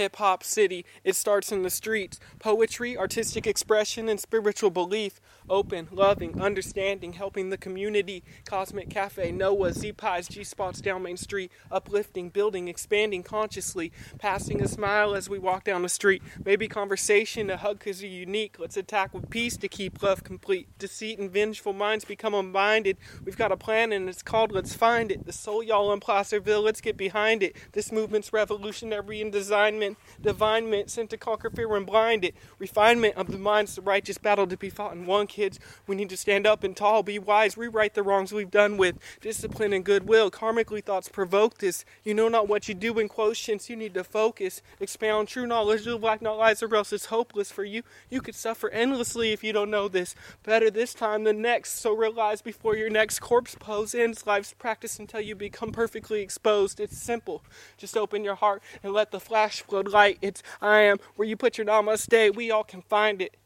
hip hop city. It starts in the streets. Poetry, artistic expression, and spiritual belief. Open, loving, understanding, helping the community. Cosmic Cafe, Noah, Z Pies, G Spots down Main Street. Uplifting, building, expanding consciously. Passing a smile as we walk down the street. Maybe conversation, a hug because you're unique. Let's attack with peace to keep love complete. Deceit and vengeful minds become unbinded. We've got a plan and it's called Let's Find It. The soul y'all in Placerville, let's get behind it. This movement's revolutionary in designment, divinement, sent to conquer fear and blind it. Refinement of the mind's the righteous battle to be fought in one, kids. We need to stand up and tall, be wise, rewrite the wrongs we've done with discipline and goodwill. Karmically thoughts provoke this. You know not what you do in quotients, you need to focus. Expound true knowledge, live like not lies, or else it's hopeless for you. You could suffer endlessly if you don't know this. Better this time than next, so realize before your next corpse pose ends life's practice until you become perfectly exposed. It's simple. Just open your heart and let the flash flood light. It's I am where you put your namaste. We all can find it.